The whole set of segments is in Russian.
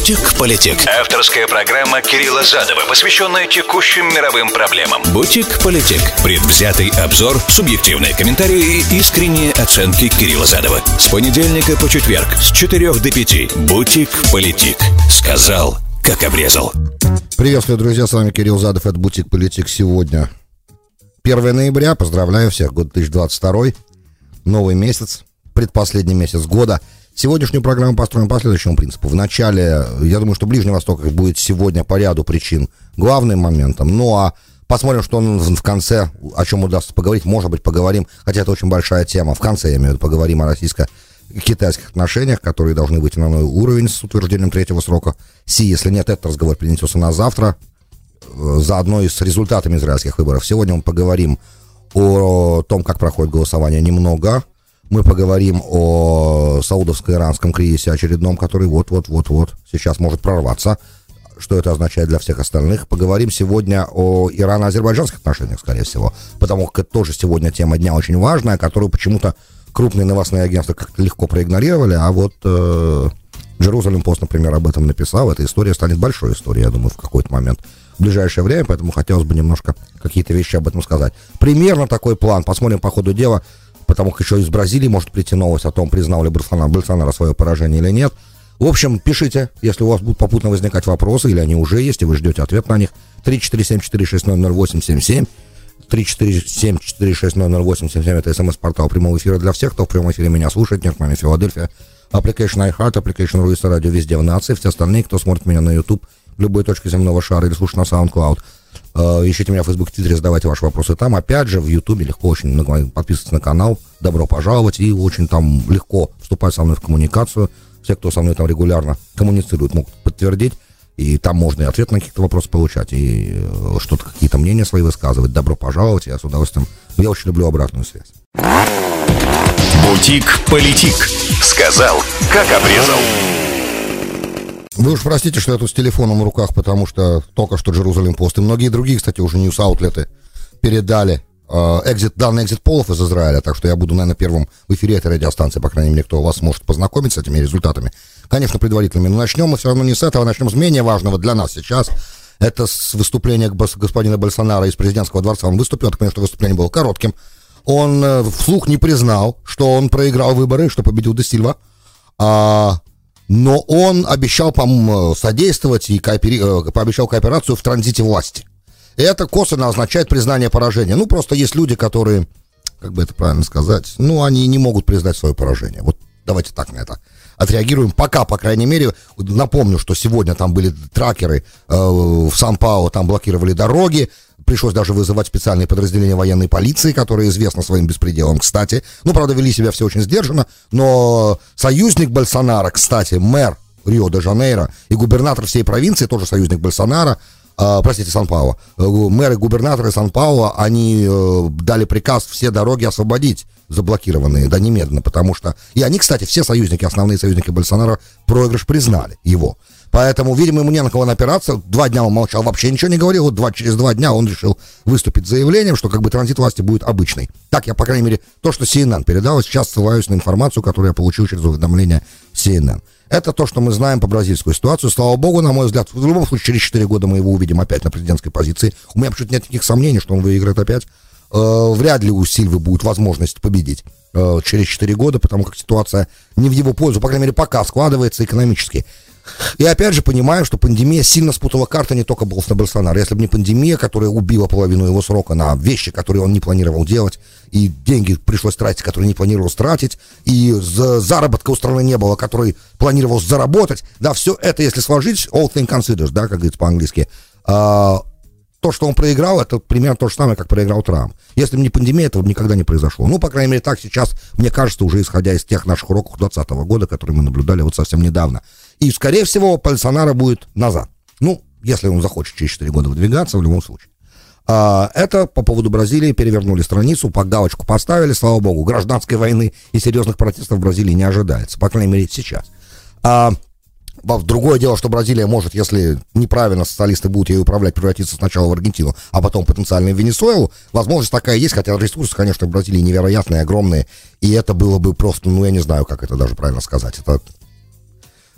«Бутик-политик». Авторская программа Кирилла Задова, посвященная текущим мировым проблемам. «Бутик-политик». Предвзятый обзор, субъективные комментарии и искренние оценки Кирилла Задова. С понедельника по четверг с 4 до 5. «Бутик-политик». Сказал, как обрезал. Приветствую, друзья, с вами Кирилл Задов, это «Бутик-политик» сегодня. 1 ноября, поздравляю всех, год 2022, новый месяц, предпоследний месяц года – Сегодняшнюю программу построим по следующему принципу. Вначале, я думаю, что Ближний Восток будет сегодня по ряду причин главным моментом. Ну а посмотрим, что в конце, о чем удастся поговорить. Может быть, поговорим, хотя это очень большая тема. В конце, я имею в виду, поговорим о российско китайских отношениях, которые должны выйти на новый уровень с утверждением третьего срока Си. Если нет, этот разговор перенесется на завтра, э, заодно и с результатами израильских выборов. Сегодня мы поговорим о том, как проходит голосование немного, мы поговорим о саудовско-иранском кризисе очередном, который вот-вот-вот-вот сейчас может прорваться. Что это означает для всех остальных? Поговорим сегодня о ирано-азербайджанских отношениях, скорее всего. Потому как это тоже сегодня тема дня очень важная, которую почему-то крупные новостные агентства как-то легко проигнорировали, а вот э, Джерузалем Пост, например, об этом написал. Эта история станет большой историей, я думаю, в какой-то момент в ближайшее время, поэтому хотелось бы немножко какие-то вещи об этом сказать. Примерно такой план. Посмотрим по ходу дела потому как еще из Бразилии может прийти новость о том, признал ли Болсонaro свое поражение или нет. В общем, пишите, если у вас будут попутно возникать вопросы, или они уже есть, и вы ждете ответ на них. 347-460-0877. 347-460-0877. Это смс-портал прямого эфира для всех, кто в прямом эфире меня слушает. Нет, маме Филадельфия. Application iHeart, Application Руиса Радио везде в нации. Все остальные, кто смотрит меня на YouTube, в любой точке земного шара или слушает на SoundCloud – ищите меня в Facebook, Твиттере, задавайте ваши вопросы там. Опять же, в Ютубе легко очень подписываться на канал. Добро пожаловать. И очень там легко вступать со мной в коммуникацию. Все, кто со мной там регулярно коммуницирует, могут подтвердить. И там можно и ответ на какие-то вопросы получать, и э, что-то, какие-то мнения свои высказывать. Добро пожаловать, я с удовольствием... Я очень люблю обратную связь. Бутик-политик. Сказал, как обрезал. Вы уж простите, что я тут с телефоном в руках, потому что только что Джерузалем Пост и многие другие, кстати, уже ньюс-аутлеты передали экзит, данные экзит-полов из Израиля, так что я буду, наверное, первым в эфире этой радиостанции, по крайней мере, кто вас может познакомить с этими результатами. Конечно, предварительными. Но начнем мы все равно не с этого, начнем с менее важного для нас сейчас. Это с выступления господина Болсонара из президентского дворца. Он выступил, я так понимаю, что выступление было коротким. Он э, вслух не признал, что он проиграл выборы, что победил Десильва. А но он обещал, по-моему, содействовать и коопери... Э, пообещал кооперацию в транзите власти. Это косвенно означает признание поражения. Ну, просто есть люди, которые, как бы это правильно сказать, ну, они не могут признать свое поражение. Вот давайте так на это отреагируем. Пока, по крайней мере, напомню, что сегодня там были тракеры э, в Сан-Пао, там блокировали дороги, Пришлось даже вызывать специальные подразделения военной полиции, которые известны своим беспределом, кстати. Ну, правда, вели себя все очень сдержанно, но союзник Болсонара, кстати, мэр Рио-де-Жанейро и губернатор всей провинции, тоже союзник Болсонара, э, простите, Сан-Пауло, э, мэры губернаторы Сан-Пауло, они э, дали приказ все дороги освободить заблокированные, да немедленно, потому что... И они, кстати, все союзники, основные союзники Болсонара, проигрыш признали его. Поэтому, видимо, ему не на кого напираться. Два дня он молчал, вообще ничего не говорил. Вот два, через два дня он решил выступить с заявлением, что как бы транзит власти будет обычный. Так я, по крайней мере, то, что CNN передал, сейчас ссылаюсь на информацию, которую я получил через уведомление CNN. Это то, что мы знаем по бразильскую ситуацию. Слава богу, на мой взгляд, в любом случае, через 4 года мы его увидим опять на президентской позиции. У меня почему-то нет никаких сомнений, что он выиграет опять. Э, вряд ли у Сильвы будет возможность победить э, через 4 года, потому как ситуация не в его пользу, по крайней мере, пока складывается экономически. И опять же понимаю, что пандемия сильно спутала карты не только на Болсонaro. Если бы не пандемия, которая убила половину его срока на вещи, которые он не планировал делать, и деньги пришлось тратить, которые не планировал тратить, и заработка у страны не было, который планировал заработать, да, все это, если сложить, all things considered, да, как говорится по-английски, а, то, что он проиграл, это примерно то же самое, как проиграл Трамп. Если бы не пандемия, этого бы никогда не произошло. Ну, по крайней мере, так сейчас, мне кажется, уже исходя из тех наших уроков 2020 года, которые мы наблюдали вот совсем недавно. И, скорее всего, Пальсонара будет назад. Ну, если он захочет через 4 года выдвигаться, в любом случае. А, это по поводу Бразилии. Перевернули страницу, по галочку поставили, слава богу. Гражданской войны и серьезных протестов в Бразилии не ожидается. По крайней мере, сейчас. А, Другое дело, что Бразилия может, если неправильно социалисты будут ей управлять, превратиться сначала в Аргентину, а потом потенциально в Венесуэлу. Возможность такая есть, хотя ресурсы, конечно, в Бразилии невероятные, огромные. И это было бы просто, ну, я не знаю, как это даже правильно сказать. Это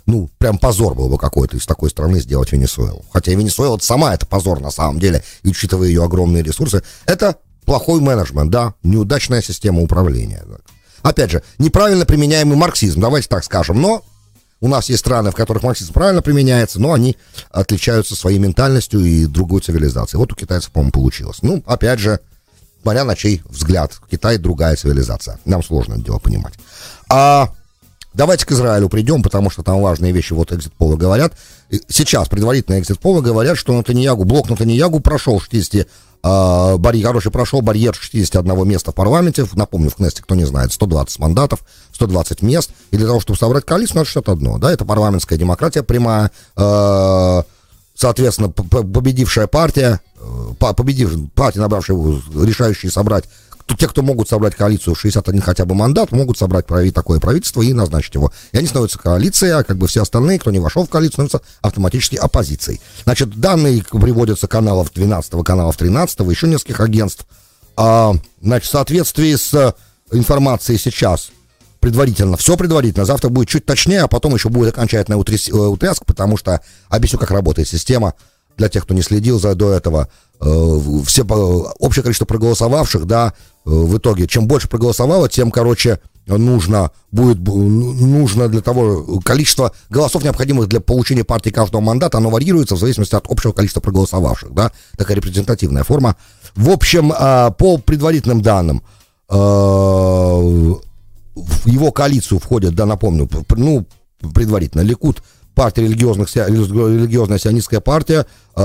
ну, прям позор был бы какой-то из такой страны сделать Венесуэлу. Хотя Венесуэла сама это позор на самом деле, и учитывая ее огромные ресурсы, это плохой менеджмент, да, неудачная система управления. Опять же, неправильно применяемый марксизм, давайте так скажем, но у нас есть страны, в которых марксизм правильно применяется, но они отличаются своей ментальностью и другой цивилизацией. Вот у китайцев, по-моему, получилось. Ну, опять же, смотря на чей взгляд. Китай другая цивилизация. Нам сложно это дело понимать. А давайте к Израилю придем, потому что там важные вещи, вот экзит-полы говорят. Сейчас предварительно экзит-полы говорят, что Натаньягу, блок Натаньягу прошел 60 Uh, барьер, короче, прошел барьер 61 места в парламенте. Напомню, в Кнесте, кто не знает, 120 мандатов, 120 мест. И для того, чтобы собрать коалицию, надо 61. Да, это парламентская демократия прямая. Uh, соответственно, победившая партия, uh, победившая партия, набравшая решающие собрать те, кто могут собрать коалицию в 61 хотя бы мандат, могут собрать такое правительство и назначить его. И они становятся коалицией, а как бы все остальные, кто не вошел в коалицию, становятся автоматически оппозицией. Значит, данные приводятся каналов 12, каналов 13, еще нескольких агентств. А, значит, в соответствии с информацией сейчас, предварительно, все предварительно, завтра будет чуть точнее, а потом еще будет окончательная э, утряска, потому что объясню, как работает система для тех, кто не следил за до этого. Э, все, общее количество проголосовавших, да, э, в итоге, чем больше проголосовало, тем, короче, нужно будет, нужно для того, количество голосов, необходимых для получения партии каждого мандата, оно варьируется в зависимости от общего количества проголосовавших, да, такая репрезентативная форма. В общем, а, по предварительным данным, а, в его коалицию входят, да, напомню, ну, предварительно, Ликут партия религиозных, религиозная сионистская партия, э,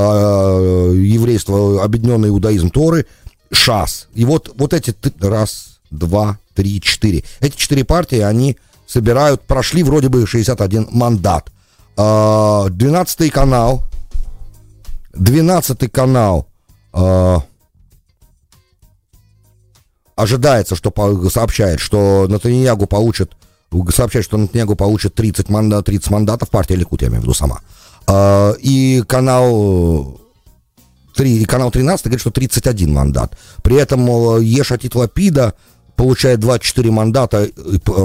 еврейство, объединенный иудаизм Торы, ШАС. И вот, вот эти раз, два, три, четыре. Эти четыре партии, они собирают, прошли вроде бы 61 мандат. Э, 12 канал, 12 канал э, ожидается, что сообщает, что Натаньягу получит сообщает, что Нетаньягу получит 30, манда, 30 мандатов, партия Ликут, я имею в виду сама. А, и канал 3, и канал 13 говорит, что 31 мандат. При этом Ешатит Лапида получает 24 мандата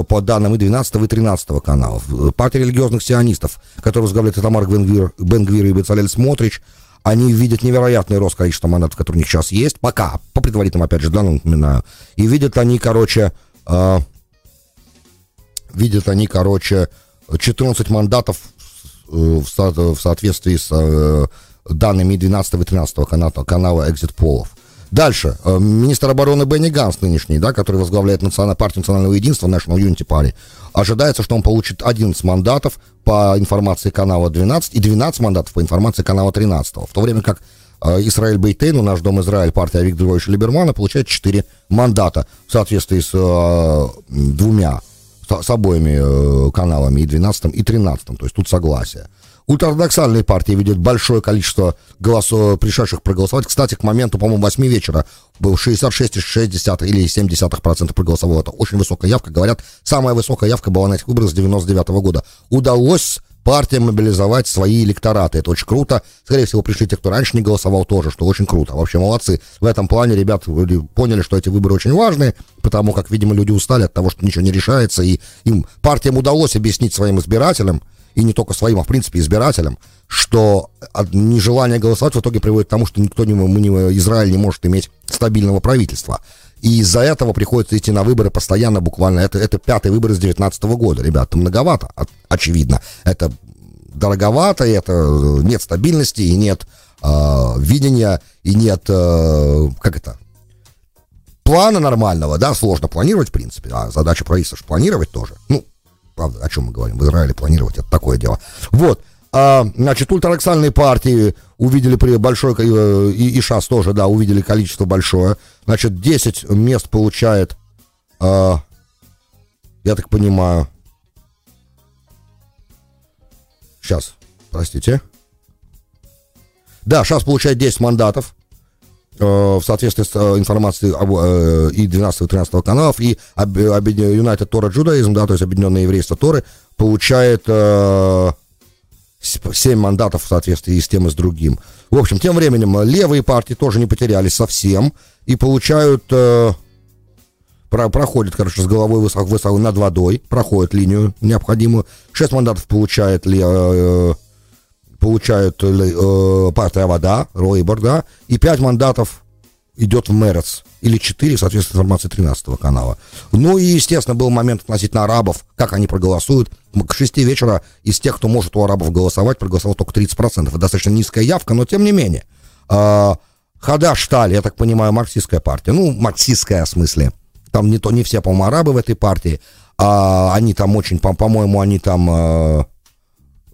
по данным и 12 и 13 каналов. Партия религиозных сионистов, которую возглавляет Тамар Бенгвир, Бенгвир и Бецалель Смотрич, они видят невероятный рост количества мандатов, которые у них сейчас есть, пока, по предварительным, опять же, данным, напоминаю. И видят они, короче, э, видят они, короче, 14 мандатов э, в, со, в соответствии с э, данными 12 и 13 канала, канала Exit Полов. Дальше. Э, министр обороны Бенни Ганс нынешний, да, который возглавляет национальную партию национального единства, National Unity Party, ожидается, что он получит 11 мандатов по информации канала 12 и 12 мандатов по информации канала 13. В то время как Израиль Бейтейну, наш дом Израиль, партия Виктора Либермана, получает 4 мандата в соответствии с э, двумя с обоими э, каналами, и 12 и 13 то есть тут согласие. Ультраортодоксальные партии видят большое количество голосов, пришедших проголосовать. Кстати, к моменту, по-моему, 8 вечера был 66,6 или 70% проголосовало. Это очень высокая явка. Говорят, самая высокая явка была на этих выборах с 99 -го года. Удалось партиям мобилизовать свои электораты. Это очень круто. Скорее всего, пришли те, кто раньше не голосовал тоже, что очень круто. Вообще молодцы. В этом плане ребят поняли, что эти выборы очень важные, потому как, видимо, люди устали от того, что ничего не решается, и им партиям удалось объяснить своим избирателям, и не только своим, а в принципе избирателям, что нежелание голосовать в итоге приводит к тому, что никто не, не, Израиль не может иметь стабильного правительства. И из-за этого приходится идти на выборы постоянно, буквально. Это, это пятый выбор с 2019 года, ребята. Многовато, очевидно. Это дороговато, это э, нет стабильности, и нет э, видения, и нет, э, как это, плана нормального, да, сложно планировать, в принципе, а задача правительства же планировать тоже. Ну, правда, о чем мы говорим, в Израиле планировать, это такое дело. Вот, а, значит, ультраордоксальные партии увидели при большой, э, и, и ШАС тоже, да, увидели количество большое. Значит, 10 мест получает, а, я так понимаю, сейчас, простите. Да, ШАС получает 10 мандатов в соответствии с э, информацией об, э, и 12 и 13 каналов, и United Torah Judaism, да, то есть Объединенное еврейство Торы, получает э, 7 мандатов в соответствии с тем и с другим. В общем, тем временем левые партии тоже не потерялись совсем и получают, э, про, проходит, короче, с головой высоко, высоко над водой, проходит линию необходимую. Шесть мандатов получает э, получает э, партия вода, Лейбор, да, и пять мандатов идет в Мерец, или четыре, соответственно, информации 13 канала. Ну и, естественно, был момент относительно арабов, как они проголосуют. К шести вечера из тех, кто может у арабов голосовать, проголосовал только 30%. Это достаточно низкая явка, но тем не менее. Э, Хадаш-Таль, я так понимаю, марксистская партия. Ну, марксистская в смысле. Там не, то, не все, по-моему, арабы в этой партии. А они там очень, по- по-моему, они там... Э,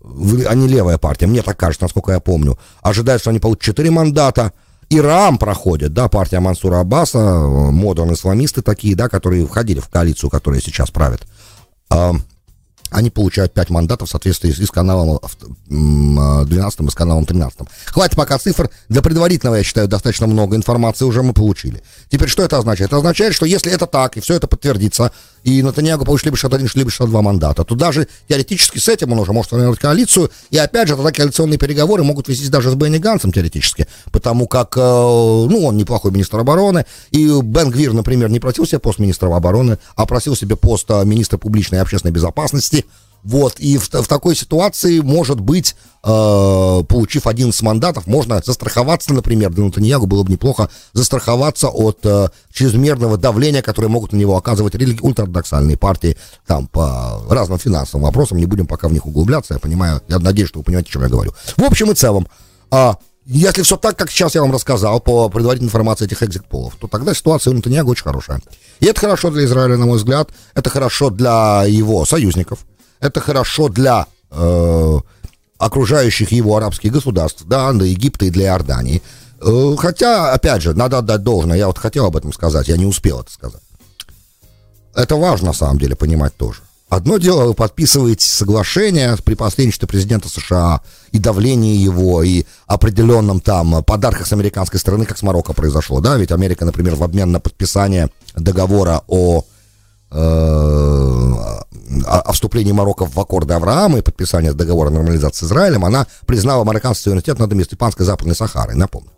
они левая партия, мне так кажется, насколько я помню. Ожидают, что они получат 4 мандата. Ирам проходит, да, партия Мансура Аббаса, модерн-исламисты такие, да, которые входили в коалицию, которая сейчас правит. А, они получают 5 мандатов в соответствии и с каналом 12 и с каналом 13. Хватит пока цифр. Для предварительного, я считаю, достаточно много информации уже мы получили. Теперь что это означает? Это означает, что если это так, и все это подтвердится, и Натаньягу получит либо 61, либо 62 мандата, то даже теоретически с этим он уже может формировать коалицию, и опять же, тогда коалиционные переговоры могут вестись даже с Бенни Гансом теоретически, потому как, э, ну, он неплохой министр обороны, и Бен Гвир, например, не просил себе пост министра обороны, а просил себе пост э, министра публичной и общественной безопасности, вот, и в, в такой ситуации, может быть, э, получив 11 мандатов, можно застраховаться, например, для Натаньягу было бы неплохо застраховаться от э, чрезмерного давления, которое могут на него оказывать религи- ультраортодоксальные партии, там, по разным финансовым вопросам, не будем пока в них углубляться, я понимаю, я надеюсь, что вы понимаете, о чем я говорю. В общем и целом, э, если все так, как сейчас я вам рассказал по предварительной информации этих экзит-полов, то тогда ситуация у Натаньягу очень хорошая. И это хорошо для Израиля, на мой взгляд, это хорошо для его союзников, это хорошо для э, окружающих его арабских государств, да, для Египта и для Иордании. Э, хотя, опять же, надо отдать должное, я вот хотел об этом сказать, я не успел это сказать. Это важно, на самом деле, понимать тоже. Одно дело, вы подписываете соглашение при посредничестве президента США и давлении его, и определенном там подарках с американской стороны, как с Марокко произошло, да, ведь Америка, например, в обмен на подписание договора о о, о вступлении Марокко в аккорды Авраама и подписание договора о нормализации с Израилем, она признала американский суверенитет над Степанской Западной Сахарой, напомню.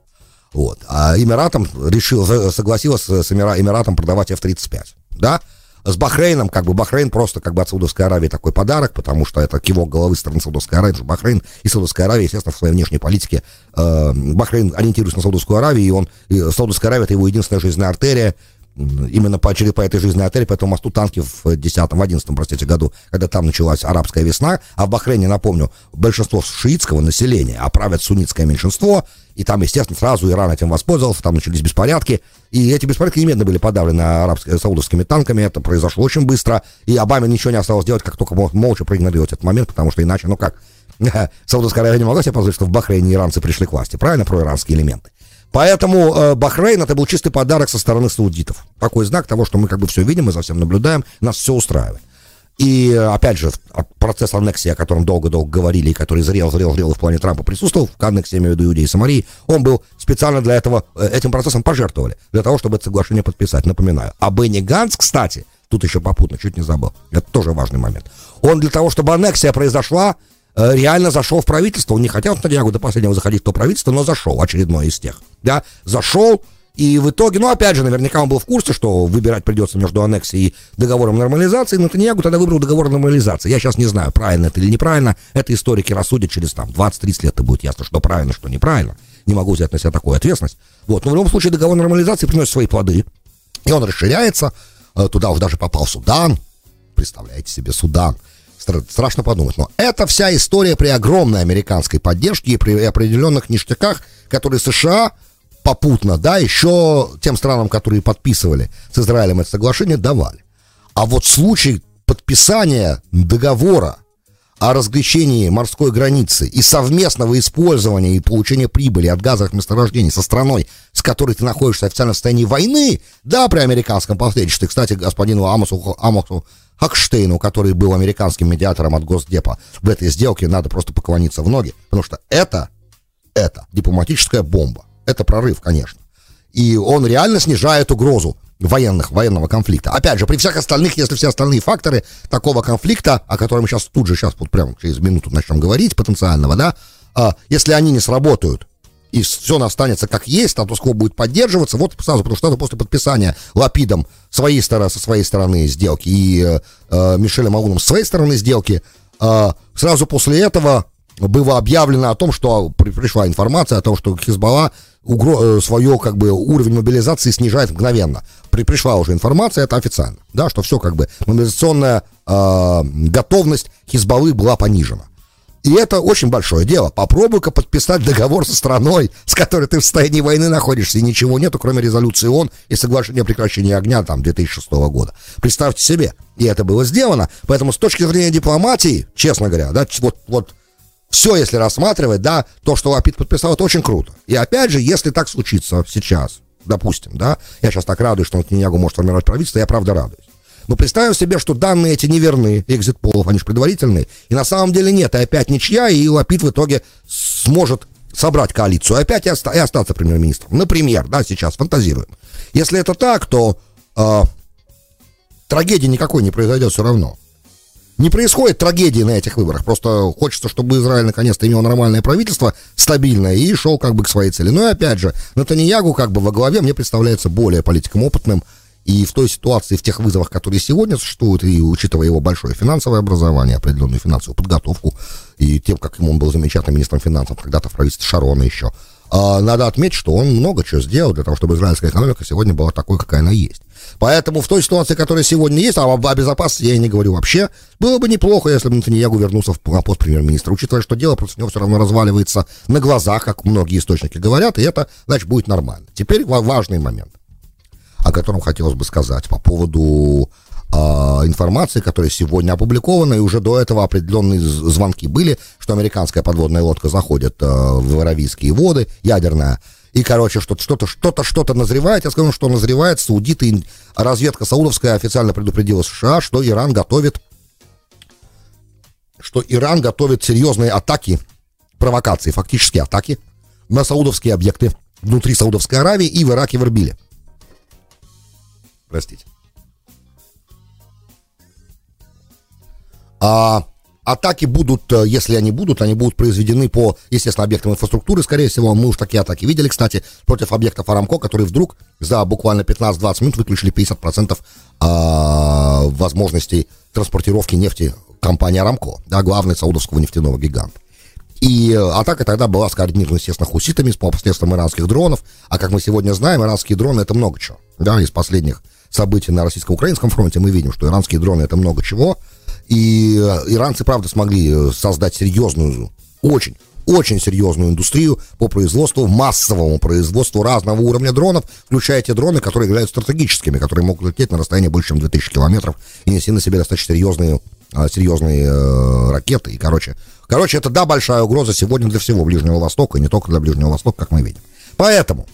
Вот. А Эмиратом решил, согласилась с Эмиратом продавать F-35, да? С Бахрейном, как бы Бахрейн просто как бы от Саудовской Аравии такой подарок, потому что это кивок головы стороны Саудовской Аравии, что Бахрейн и Саудовская Аравия, естественно, в своей внешней политике, э, Бахрейн ориентируется на Саудовскую Аравию, и он, и Саудовская Аравия это его единственная жизненная артерия, именно по, через, по этой жизненной артерии, по этому мосту танки в 10 в 11 простите, году, когда там началась арабская весна, а в Бахрейне, напомню, большинство шиитского населения, а правят суннитское меньшинство, и там, естественно, сразу Иран этим воспользовался, там начались беспорядки, и эти беспорядки немедленно были подавлены арабскими, саудовскими танками, это произошло очень быстро, и Обаме ничего не осталось делать, как только мог молча проигнорировать этот момент, потому что иначе, ну как, Саудовская Аравия не могла себе позволить, что в Бахрейне иранцы пришли к власти, правильно, проиранские элементы. Поэтому э, Бахрейн это был чистый подарок со стороны саудитов. Такой знак того, что мы как бы все видим, мы за всем наблюдаем, нас все устраивает. И, опять же, процесс аннексии, о котором долго-долго говорили, и который зрел, зрел, зрел в плане Трампа присутствовал, в аннексии, имею в виду Иудеи и Самарии, он был специально для этого, этим процессом пожертвовали, для того, чтобы это соглашение подписать, напоминаю. А Бенни Ганс, кстати, тут еще попутно, чуть не забыл, это тоже важный момент, он для того, чтобы аннексия произошла, реально зашел в правительство. Он не хотел в Натаньягу до последнего заходить в то правительство, но зашел, очередной из тех. Да, зашел, и в итоге, ну, опять же, наверняка он был в курсе, что выбирать придется между аннексией и договором нормализации. Натаньягу тогда выбрал договор нормализации. Я сейчас не знаю, правильно это или неправильно. Это историки рассудят через там 20-30 лет, и будет ясно, что правильно, что неправильно. Не могу взять на себя такую ответственность. Вот, но в любом случае договор нормализации приносит свои плоды. И он расширяется. Туда уже даже попал Судан. Представляете себе, Судан страшно подумать. Но это вся история при огромной американской поддержке и при определенных ништяках, которые США попутно, да, еще тем странам, которые подписывали с Израилем это соглашение, давали. А вот случай подписания договора о разграничении морской границы и совместного использования и получения прибыли от газовых месторождений со страной, с которой ты находишься официально в состоянии войны, да, при американском посредничестве, кстати, господину Амосу, Амосу Хакштейну, который был американским медиатором от Госдепа, в этой сделке надо просто поклониться в ноги, потому что это, это дипломатическая бомба. Это прорыв, конечно. И он реально снижает угрозу военных, военного конфликта. Опять же, при всех остальных, если все остальные факторы такого конфликта, о котором сейчас тут же, сейчас вот прямо через минуту начнем говорить, потенциального, да, а, если они не сработают, и все останется как есть, статус-кво будет поддерживаться, вот сразу, потому что после подписания Лапидом своей стороны, со своей стороны сделки и э, э Мишелем Ауном с своей стороны сделки, э, сразу после этого было объявлено о том, что пришла информация о том, что Хизбалла угро... Э, свое как бы уровень мобилизации снижает мгновенно. При... Пришла уже информация, это официально, да, что все как бы мобилизационная э, готовность Хизбаллы была понижена. И это очень большое дело. Попробуй-ка подписать договор со страной, с которой ты в состоянии войны находишься, и ничего нету, кроме резолюции ООН и соглашения о прекращении огня там 2006 года. Представьте себе. И это было сделано. Поэтому с точки зрения дипломатии, честно говоря, да, вот, вот все, если рассматривать, да, то, что Лапид подписал, это очень круто. И опять же, если так случится сейчас, допустим, да, я сейчас так радуюсь, что Нетаньягу может формировать правительство, я правда радуюсь. Но представим себе, что данные эти неверны, экзит полов, они же предварительные, и на самом деле нет, и опять ничья, и Лапид в итоге сможет собрать коалицию, опять и, оста- и остаться премьер-министром. Например, да, сейчас фантазируем. Если это так, то э, трагедии никакой не произойдет все равно не происходит трагедии на этих выборах. Просто хочется, чтобы Израиль наконец-то имел нормальное правительство, стабильное, и шел как бы к своей цели. Но и опять же, Натаньягу как бы во главе мне представляется более политиком опытным, и в той ситуации, в тех вызовах, которые сегодня существуют, и учитывая его большое финансовое образование, определенную финансовую подготовку, и тем, как ему он был замечательным министром финансов когда-то в правительстве Шарона еще, а, надо отметить, что он много чего сделал для того, чтобы израильская экономика сегодня была такой, какая она есть. Поэтому в той ситуации, которая сегодня есть, а о безопасности я и не говорю вообще, было бы неплохо, если бы Натаньягу вернулся в, пост премьер-министра, учитывая, что дело против него все равно разваливается на глазах, как многие источники говорят, и это, значит, будет нормально. Теперь важный момент, о котором хотелось бы сказать по поводу э, информации, которая сегодня опубликована, и уже до этого определенные звонки были, что американская подводная лодка заходит э, в Аравийские воды, ядерная, и, короче, что-то, что-то, что-то, что-то назревает. Я скажу, что назревает. Саудиты, разведка саудовская официально предупредила США, что Иран готовит, что Иран готовит серьезные атаки, провокации, фактические атаки на саудовские объекты внутри Саудовской Аравии и в Ираке в Эрбиле. Простите. А Атаки будут, э, если они будут, они будут произведены по, естественно, объектам инфраструктуры, скорее всего. Мы уж такие атаки видели, кстати, против объектов Арамко, которые вдруг за буквально 15-20 минут выключили 50% а, возможностей транспортировки нефти компании Арамко, да, главной саудовского нефтяного гиганта. И э, атака тогда была скоординирована, естественно, хуситами с посредством иранских дронов. А как мы сегодня знаем, иранские дроны это много чего. Да, из последних событий на российско-украинском фронте мы видим, что иранские дроны это много чего. И э, иранцы, правда, смогли э, создать серьезную, очень, очень серьезную индустрию по производству, массовому производству разного уровня дронов, включая те дроны, которые являются стратегическими, которые могут лететь на расстояние больше, чем 2000 километров и нести на себе достаточно серьезные, а, серьезные э, ракеты. И, короче, короче, это, да, большая угроза сегодня для всего Ближнего Востока, и не только для Ближнего Востока, как мы видим. Поэтому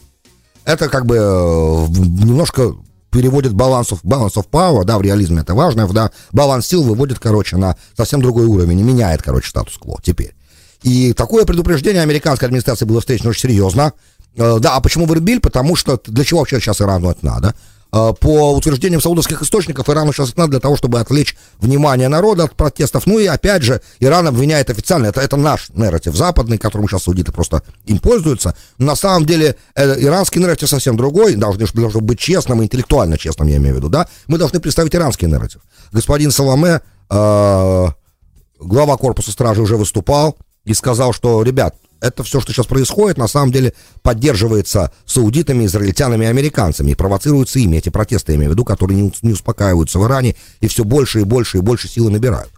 это как бы немножко переводит балансов, балансов power, да, в реализме это важно, да, баланс сил выводит, короче, на совсем другой уровень и меняет, короче, статус-кво теперь. И такое предупреждение американской администрации было встречено очень серьезно. Э, да, а почему в Эрбиль? Потому что для чего вообще сейчас Ирану это надо? Э, по утверждениям саудовских источников, Ирану сейчас надо для того, чтобы отвлечь внимание народа от протестов. Ну и опять же, Иран обвиняет официально, это, это наш нарратив западный, которым сейчас саудиты просто им пользуются. На самом деле э, иранский нарратив совсем другой, должен, должен быть честным, интеллектуально честным, я имею в виду, да? Мы должны представить иранский нарратив. Господин Саламе, э, глава корпуса стражи уже выступал и сказал, что, ребят, это все, что сейчас происходит, на самом деле поддерживается саудитами, израильтянами и американцами, и провоцируются ими, эти протесты, я имею в виду, которые не, не успокаиваются в Иране и все больше и больше и больше силы набирают.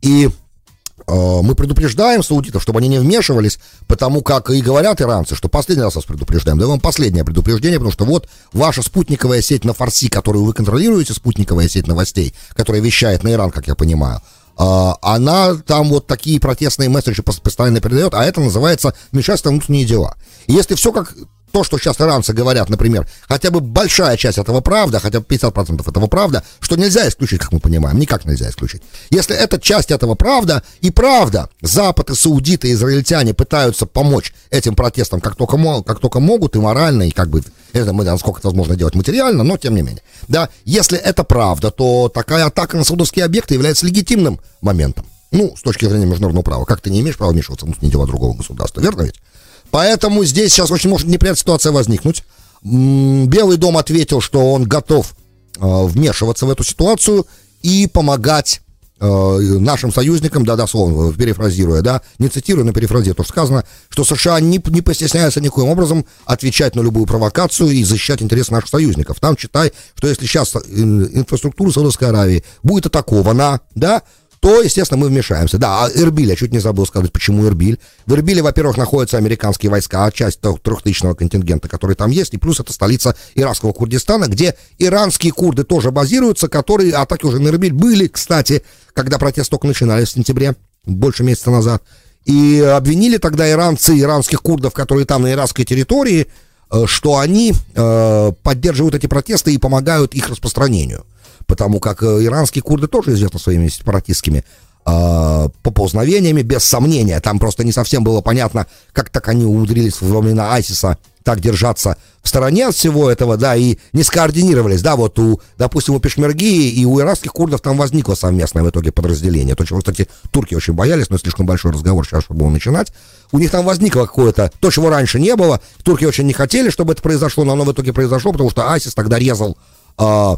И э, мы предупреждаем саудитов, чтобы они не вмешивались, потому как и говорят иранцы, что последний раз вас предупреждаем, даем вам последнее предупреждение, потому что вот ваша спутниковая сеть на фарси, которую вы контролируете, спутниковая сеть новостей, которая вещает на Иран, как я понимаю, она там вот такие протестные месседжи постоянно передает, а это называется вмешательство внутренние дела. И если все как то, что сейчас иранцы говорят, например, хотя бы большая часть этого правда, хотя бы 50% этого правда, что нельзя исключить, как мы понимаем, никак нельзя исключить. Если эта часть этого правда, и правда, Запад и саудиты, и израильтяне пытаются помочь этим протестам как только, как только могут, и морально, и как бы, это мы, насколько это возможно делать материально, но тем не менее. Да, если это правда, то такая атака на саудовские объекты является легитимным моментом. Ну, с точки зрения международного права. Как ты не имеешь права вмешиваться в внутренние дела другого государства, верно ведь? Поэтому здесь сейчас очень может неприятная ситуация возникнуть. Белый дом ответил, что он готов э, вмешиваться в эту ситуацию и помогать э, нашим союзникам, да, дословно, перефразируя, да, не цитирую, но перефразирую, то, что сказано, что США не, не постесняются никоим образом отвечать на любую провокацию и защищать интересы наших союзников. Там читай, что если сейчас э, инфраструктура Саудовской Аравии будет атакована, да, то, естественно, мы вмешаемся. Да, а Эрбиль, я чуть не забыл сказать, почему Эрбиль. В Эрбиле, во-первых, находятся американские войска, часть трехтысячного контингента, который там есть, и плюс это столица иранского Курдистана, где иранские курды тоже базируются, которые, атаки уже на Эрбиль были, кстати, когда протесты только начинались в сентябре, больше месяца назад. И обвинили тогда иранцы, иранских курдов, которые там на иранской территории, э, что они э, поддерживают эти протесты и помогают их распространению потому как э, иранские курды тоже известны своими сепаратистскими э, поползновениями, без сомнения. Там просто не совсем было понятно, как так они умудрились во времена Айсиса так держаться в стороне от всего этого, да, и не скоординировались, да, вот у, допустим, у Пешмерги и у иракских курдов там возникло совместное в итоге подразделение, то, чего, кстати, турки очень боялись, но слишком большой разговор сейчас, чтобы его начинать, у них там возникло какое-то, то, чего раньше не было, турки очень не хотели, чтобы это произошло, но оно в итоге произошло, потому что Айсис тогда резал э,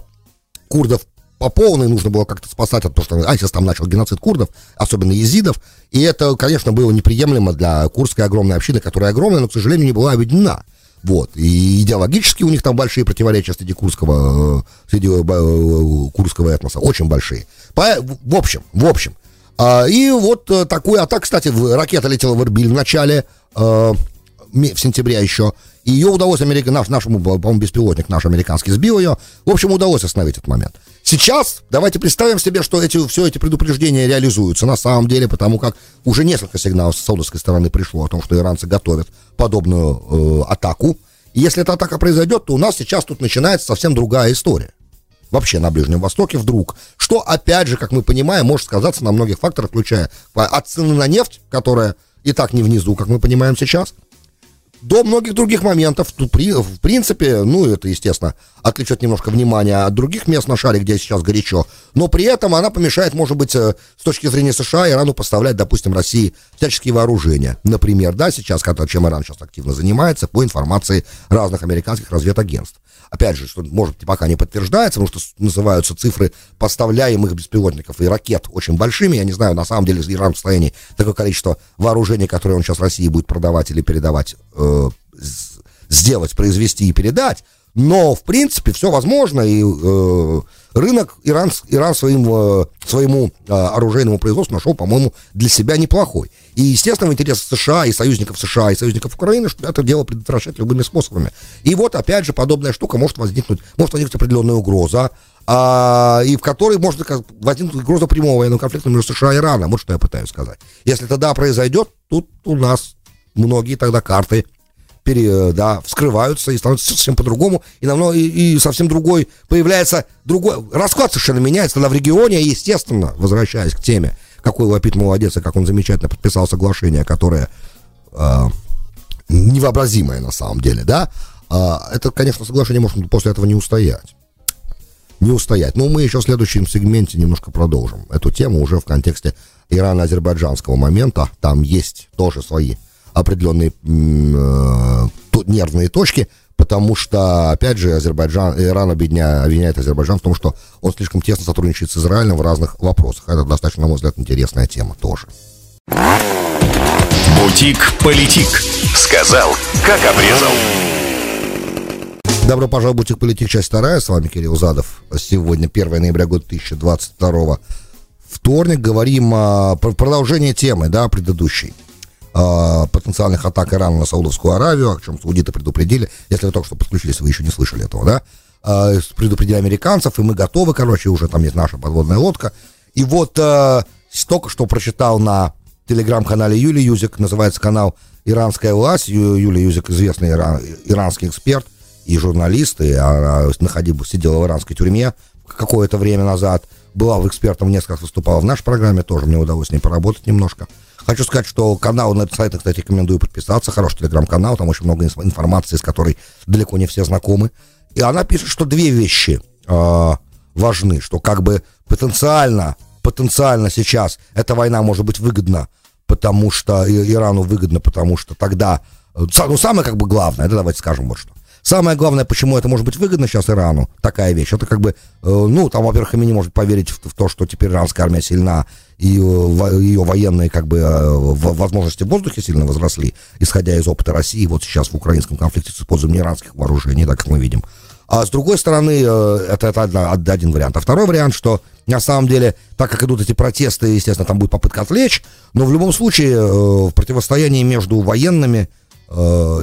курдов по полной нужно было как-то спасать от того, что ISIS там начал геноцид курдов, особенно езидов, и это, конечно, было неприемлемо для курдской огромной общины, которая огромная, но, к сожалению, не была объединена. Вот. И идеологически у них там большие противоречия среди курского, э, среди э, курского этноса, очень большие. По, в общем, в общем. А, и вот э, такую атаку, кстати, ракета летела в Эрбиль в начале, в сентябре еще, и ее удалось, Америка, наш, нашему, по-моему, беспилотник наш американский сбил ее. В общем, удалось остановить этот момент. Сейчас давайте представим себе, что эти, все эти предупреждения реализуются на самом деле, потому как уже несколько сигналов с саудовской стороны пришло о том, что иранцы готовят подобную э, атаку. И если эта атака произойдет, то у нас сейчас тут начинается совсем другая история. Вообще на Ближнем Востоке вдруг. Что, опять же, как мы понимаем, может сказаться на многих факторах, включая от цены на нефть, которая и так не внизу, как мы понимаем сейчас, до многих других моментов. При, в принципе, ну, это, естественно, отвлечет немножко внимания от других мест на шаре, где сейчас горячо. Но при этом она помешает, может быть, э, с точки зрения США, Ирану поставлять, допустим, России всяческие вооружения. Например, да, сейчас, чем Иран сейчас активно занимается, по информации разных американских разведагентств опять же, что может пока не подтверждается, потому что называются цифры поставляемых беспилотников и ракет очень большими. Я не знаю, на самом деле Иран в состоянии такое количество вооружений, которое он сейчас России будет продавать или передавать, э, сделать, произвести и передать. Но, в принципе, все возможно, и э, рынок Иран, Иран своим, э, своему э, оружейному производству нашел, по-моему, для себя неплохой. И, естественно, в интересах США и союзников США и союзников Украины, что это дело предотвращать любыми способами. И вот, опять же, подобная штука может возникнуть, может возникнуть определенная угроза, а, и в которой может возникнуть угроза прямого военного конфликта между США и Ираном. Вот что я пытаюсь сказать. Если тогда произойдет, тут у нас многие тогда карты пере, да, вскрываются и становятся совсем по-другому, и, намного, и, и совсем другой, появляется другой, расклад совершенно меняется тогда в регионе, естественно, возвращаясь к теме, какой Лапид молодец, и как он замечательно подписал соглашение, которое э, невообразимое на самом деле, да, э, это, конечно, соглашение может после этого не устоять. Не устоять. Но мы еще в следующем сегменте немножко продолжим эту тему уже в контексте ирано-азербайджанского момента. Там есть тоже свои определенные э, нервные точки, потому что, опять же, Азербайджан, Иран обвиняет, обвиняет Азербайджан в том, что он слишком тесно сотрудничает с Израилем в разных вопросах. Это достаточно, на мой взгляд, интересная тема тоже. Бутик-политик. Сказал, как обрезал. Добро пожаловать в Бутик Политик, часть вторая. С вами Кирилл Задов. Сегодня 1 ноября года 2022 вторник. Говорим о продолжении темы, да, предыдущей. Э, потенциальных атак Ирана на Саудовскую Аравию, о чем саудиты предупредили. Если вы только что подключились, вы еще не слышали этого, да? Э, предупредили американцев, и мы готовы, короче, уже там есть наша подводная лодка. И вот э, только что прочитал на телеграм-канале Юли Юзик, называется канал «Иранская власть». Ю, Юлия Юзик известный иран, иранский эксперт и журналист, и она находил, сидела в иранской тюрьме какое-то время назад, была в экспертом несколько раз выступала в нашей программе, тоже мне удалось с ней поработать немножко. Хочу сказать, что канал на сайте, кстати, рекомендую подписаться. Хороший телеграм-канал, там очень много информации, с которой далеко не все знакомы. И она пишет, что две вещи э, важны, что как бы потенциально, потенциально сейчас эта война может быть выгодна, потому что Ирану выгодно, потому что тогда ну, самое как бы главное, да, давайте скажем вот что. Самое главное, почему это может быть выгодно сейчас Ирану, такая вещь, это как бы, ну, там, во-первых, ими не может поверить в, в то, что теперь иранская армия сильна, и ее военные как бы возможности в воздухе сильно возросли, исходя из опыта России, вот сейчас в украинском конфликте с использованием иранских вооружений, да, как мы видим. А с другой стороны, это, это один вариант. А второй вариант, что на самом деле, так как идут эти протесты, естественно, там будет попытка отвлечь, но в любом случае э, в противостоянии между военными э,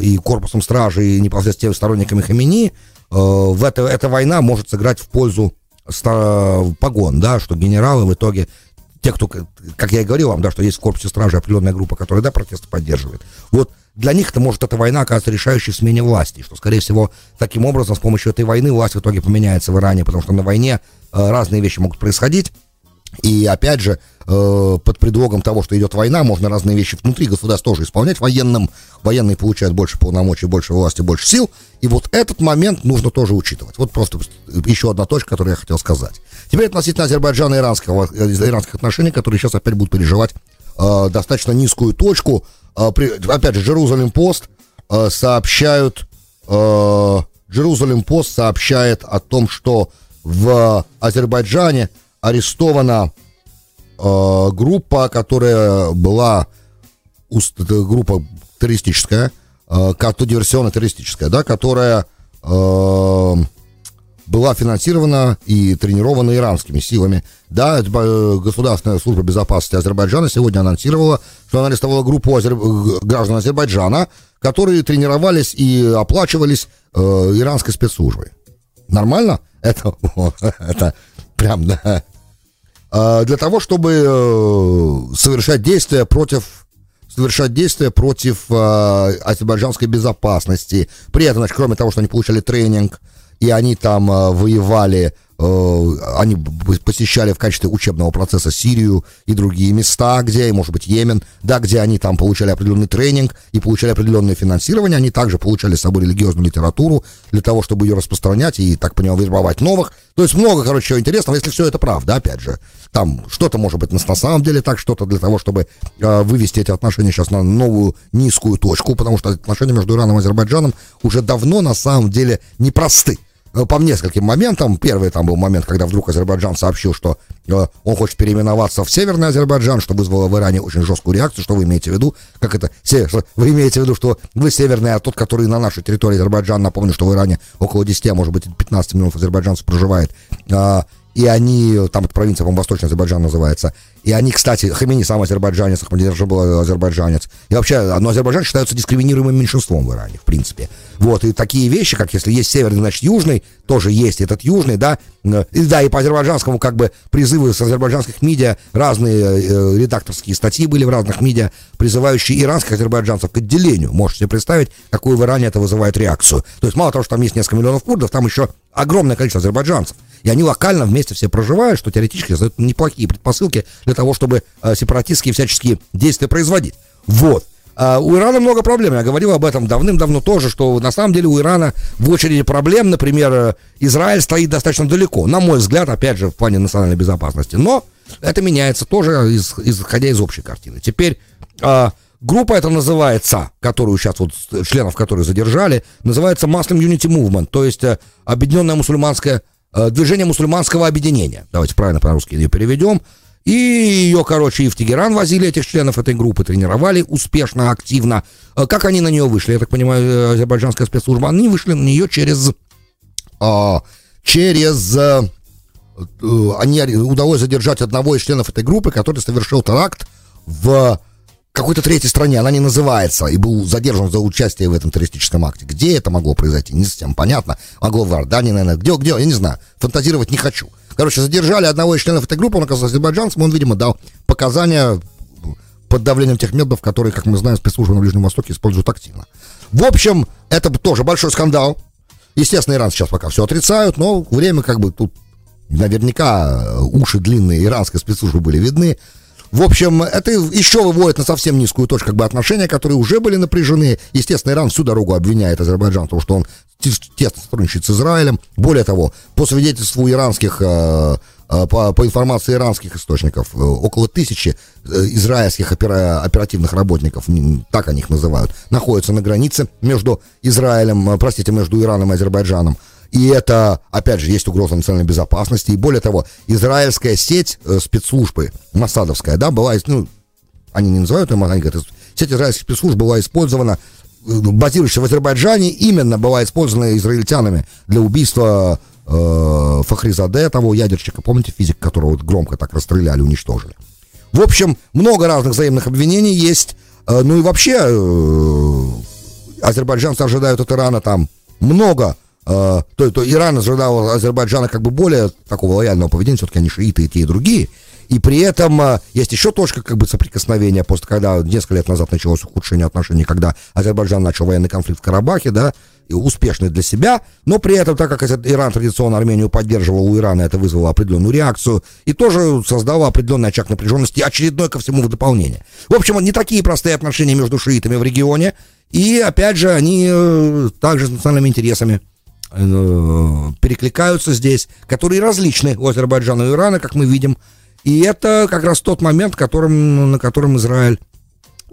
и корпусом стражи и непосредственно сторонниками Хамини, э, в это, эта война может сыграть в пользу погон, да, что генералы в итоге те, кто, как я и говорил вам, да, что есть в корпусе стражи определенная группа, которая, да, протесты поддерживает. Вот для них это может эта война оказаться решающей в смене власти, что, скорее всего, таким образом, с помощью этой войны власть в итоге поменяется в Иране, потому что на войне Э, разные вещи могут происходить. И опять же, э, под предлогом того, что идет война, можно разные вещи внутри государства тоже исполнять военным. Военные получают больше полномочий, больше власти, больше сил. И вот этот момент нужно тоже учитывать. Вот просто еще одна точка, которую я хотел сказать. Теперь относительно Азербайджана и иранских отношений, которые сейчас опять будут переживать э, достаточно низкую точку. Э, при, опять же, Джерузалем Пост э, сообщают, э, Джерузалем Пост сообщает о том, что в Азербайджане арестована э, группа, которая была группа террористическая, э, диверсионно-террористическая, да, которая э, была финансирована и тренирована иранскими силами. Да, э, Государственная служба безопасности Азербайджана сегодня анонсировала, что она арестовала группу азер... граждан Азербайджана, которые тренировались и оплачивались э, иранской спецслужбой. Нормально? Это, это прям, да. А, для того, чтобы э, совершать действия против совершать действия против э, азербайджанской безопасности. При этом, значит, кроме того, что они получали тренинг, и они там э, воевали они посещали в качестве учебного процесса Сирию и другие места, где, может быть, Йемен, да, где они там получали определенный тренинг и получали определенное финансирование. Они также получали с собой религиозную литературу для того, чтобы ее распространять и, так понимаю, вербовать новых. То есть много, короче, чего интересного, если все это правда, опять же. Там что-то может быть на, на самом деле так, что-то для того, чтобы э, вывести эти отношения сейчас на новую низкую точку, потому что отношения между Ираном и Азербайджаном уже давно на самом деле непросты. Э, по нескольким моментам. Первый там был момент, когда вдруг Азербайджан сообщил, что э, он хочет переименоваться в Северный Азербайджан, что вызвало в Иране очень жесткую реакцию. Что вы имеете в виду? Как это? Вы имеете в виду, что вы северный, а тот, который на нашей территории Азербайджана, напомню, что в Иране около 10, а может быть 15 миллионов азербайджанцев проживает. Э, и они, там эта провинция, по-моему, Восточный Азербайджан называется, и они, кстати, Хамини сам азербайджанец, Ахмадинежад был азербайджанец. И вообще, но Азербайджан считается дискриминируемым меньшинством в Иране, в принципе. Вот, и такие вещи, как если есть северный, значит южный, тоже есть этот южный, да. И, да, и по азербайджанскому как бы призывы с азербайджанских медиа, разные э, редакторские статьи были в разных медиа, призывающие иранских азербайджанцев к отделению. Можете себе представить, какую в Иране это вызывает реакцию. То есть мало того, что там есть несколько миллионов курдов, там еще огромное количество азербайджанцев. И они локально вместе все проживают, что теоретически создают неплохие предпосылки для того, чтобы э, сепаратистские всяческие действия производить. Вот. А у Ирана много проблем. Я говорил об этом давным-давно тоже, что на самом деле у Ирана в очереди проблем, например, э, Израиль стоит достаточно далеко, на мой взгляд, опять же, в плане национальной безопасности. Но это меняется тоже, из, исходя из общей картины. Теперь э, группа это называется, которую сейчас вот членов которой задержали, называется Muslim Unity Movement, то есть э, Объединенное мусульманское движение мусульманского объединения. Давайте правильно по-русски ее переведем. И ее, короче, и в Тегеран возили этих членов этой группы, тренировали успешно, активно. Э, как они на нее вышли? Я так понимаю, э, азербайджанская спецслужба. Они вышли на нее через... Через... Они удалось задержать одного из членов этой группы, который совершил теракт в какой-то третьей стране, она не называется, и был задержан за участие в этом террористическом акте. Где это могло произойти, не совсем понятно. Могло в Иордании, наверное, где, где, я не знаю, фантазировать не хочу. Короче, задержали одного из членов этой группы, он оказался азербайджанцем, он, видимо, дал показания под давлением тех методов, которые, как мы знаем, спецслужбы на Ближнем Востоке используют активно. В общем, это тоже большой скандал. Естественно, Иран сейчас пока все отрицают, но время как бы тут наверняка уши длинные иранской спецслужбы были видны. В общем, это еще выводит на совсем низкую точку как бы отношения, которые уже были напряжены. Естественно, Иран всю дорогу обвиняет Азербайджан, потому что он тесно сотрудничает с Израилем. Более того, по свидетельству иранских э, по, по информации иранских источников, около тысячи израильских опера, оперативных работников, так они их называют, находятся на границе между Израилем, простите, между Ираном и Азербайджаном. И это, опять же, есть угроза национальной безопасности. И более того, израильская сеть э, спецслужбы, Масадовская, да, была, ну, они не называют ее, они говорят, сеть израильских спецслужб была использована, э, базирующаяся в Азербайджане, именно была использована израильтянами для убийства э, Фахризаде, того ядерщика, помните, физик, которого вот громко так расстреляли, уничтожили. В общем, много разных взаимных обвинений есть. Э, ну и вообще, э, азербайджанцы ожидают от Ирана там много э, то, то Иран ожидал Азербайджана как бы более такого лояльного поведения, все-таки они шииты и те, и другие. И при этом э, есть еще точка как бы соприкосновения, после когда несколько лет назад началось ухудшение отношений, когда Азербайджан начал военный конфликт в Карабахе, да, успешный для себя, но при этом, так как Иран традиционно Армению поддерживал, у Ирана это вызвало определенную реакцию и тоже создало определенный очаг напряженности, очередной ко всему в дополнение. В общем, не такие простые отношения между шиитами в регионе, и, опять же, они э, также с национальными интересами Э, перекликаются здесь, которые различны у Азербайджана и Ирана, как мы видим. И это как раз тот момент, которым, на котором Израиль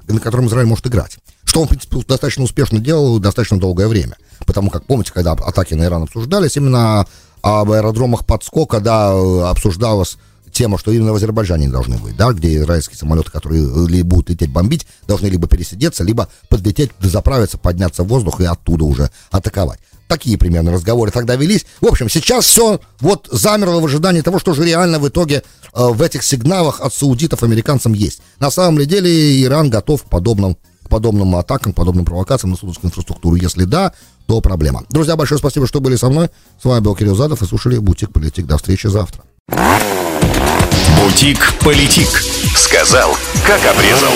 на котором Израиль может играть. Что он, в принципе, достаточно успешно делал достаточно долгое время. Потому как, помните, когда атаки на Иран обсуждались, именно об аэродромах подскока, э, обсуждалась тема, что именно в Азербайджане должны быть, да, где израильские самолеты, которые ли будут лететь бомбить, должны либо пересидеться, либо подлететь, заправиться, подняться в воздух и оттуда уже атаковать. Такие примерно разговоры тогда велись. В общем, сейчас все вот замерло в ожидании того, что же реально в итоге э, в этих сигналах от саудитов американцам есть. На самом деле Иран готов к подобным, к подобным атакам, к подобным провокациям на саудовскую инфраструктуру. Если да, то проблема. Друзья, большое спасибо, что были со мной. С вами был Кирилл Задов и слушали «Бутик Политик». До встречи завтра. «Бутик Политик». Сказал, как обрезал.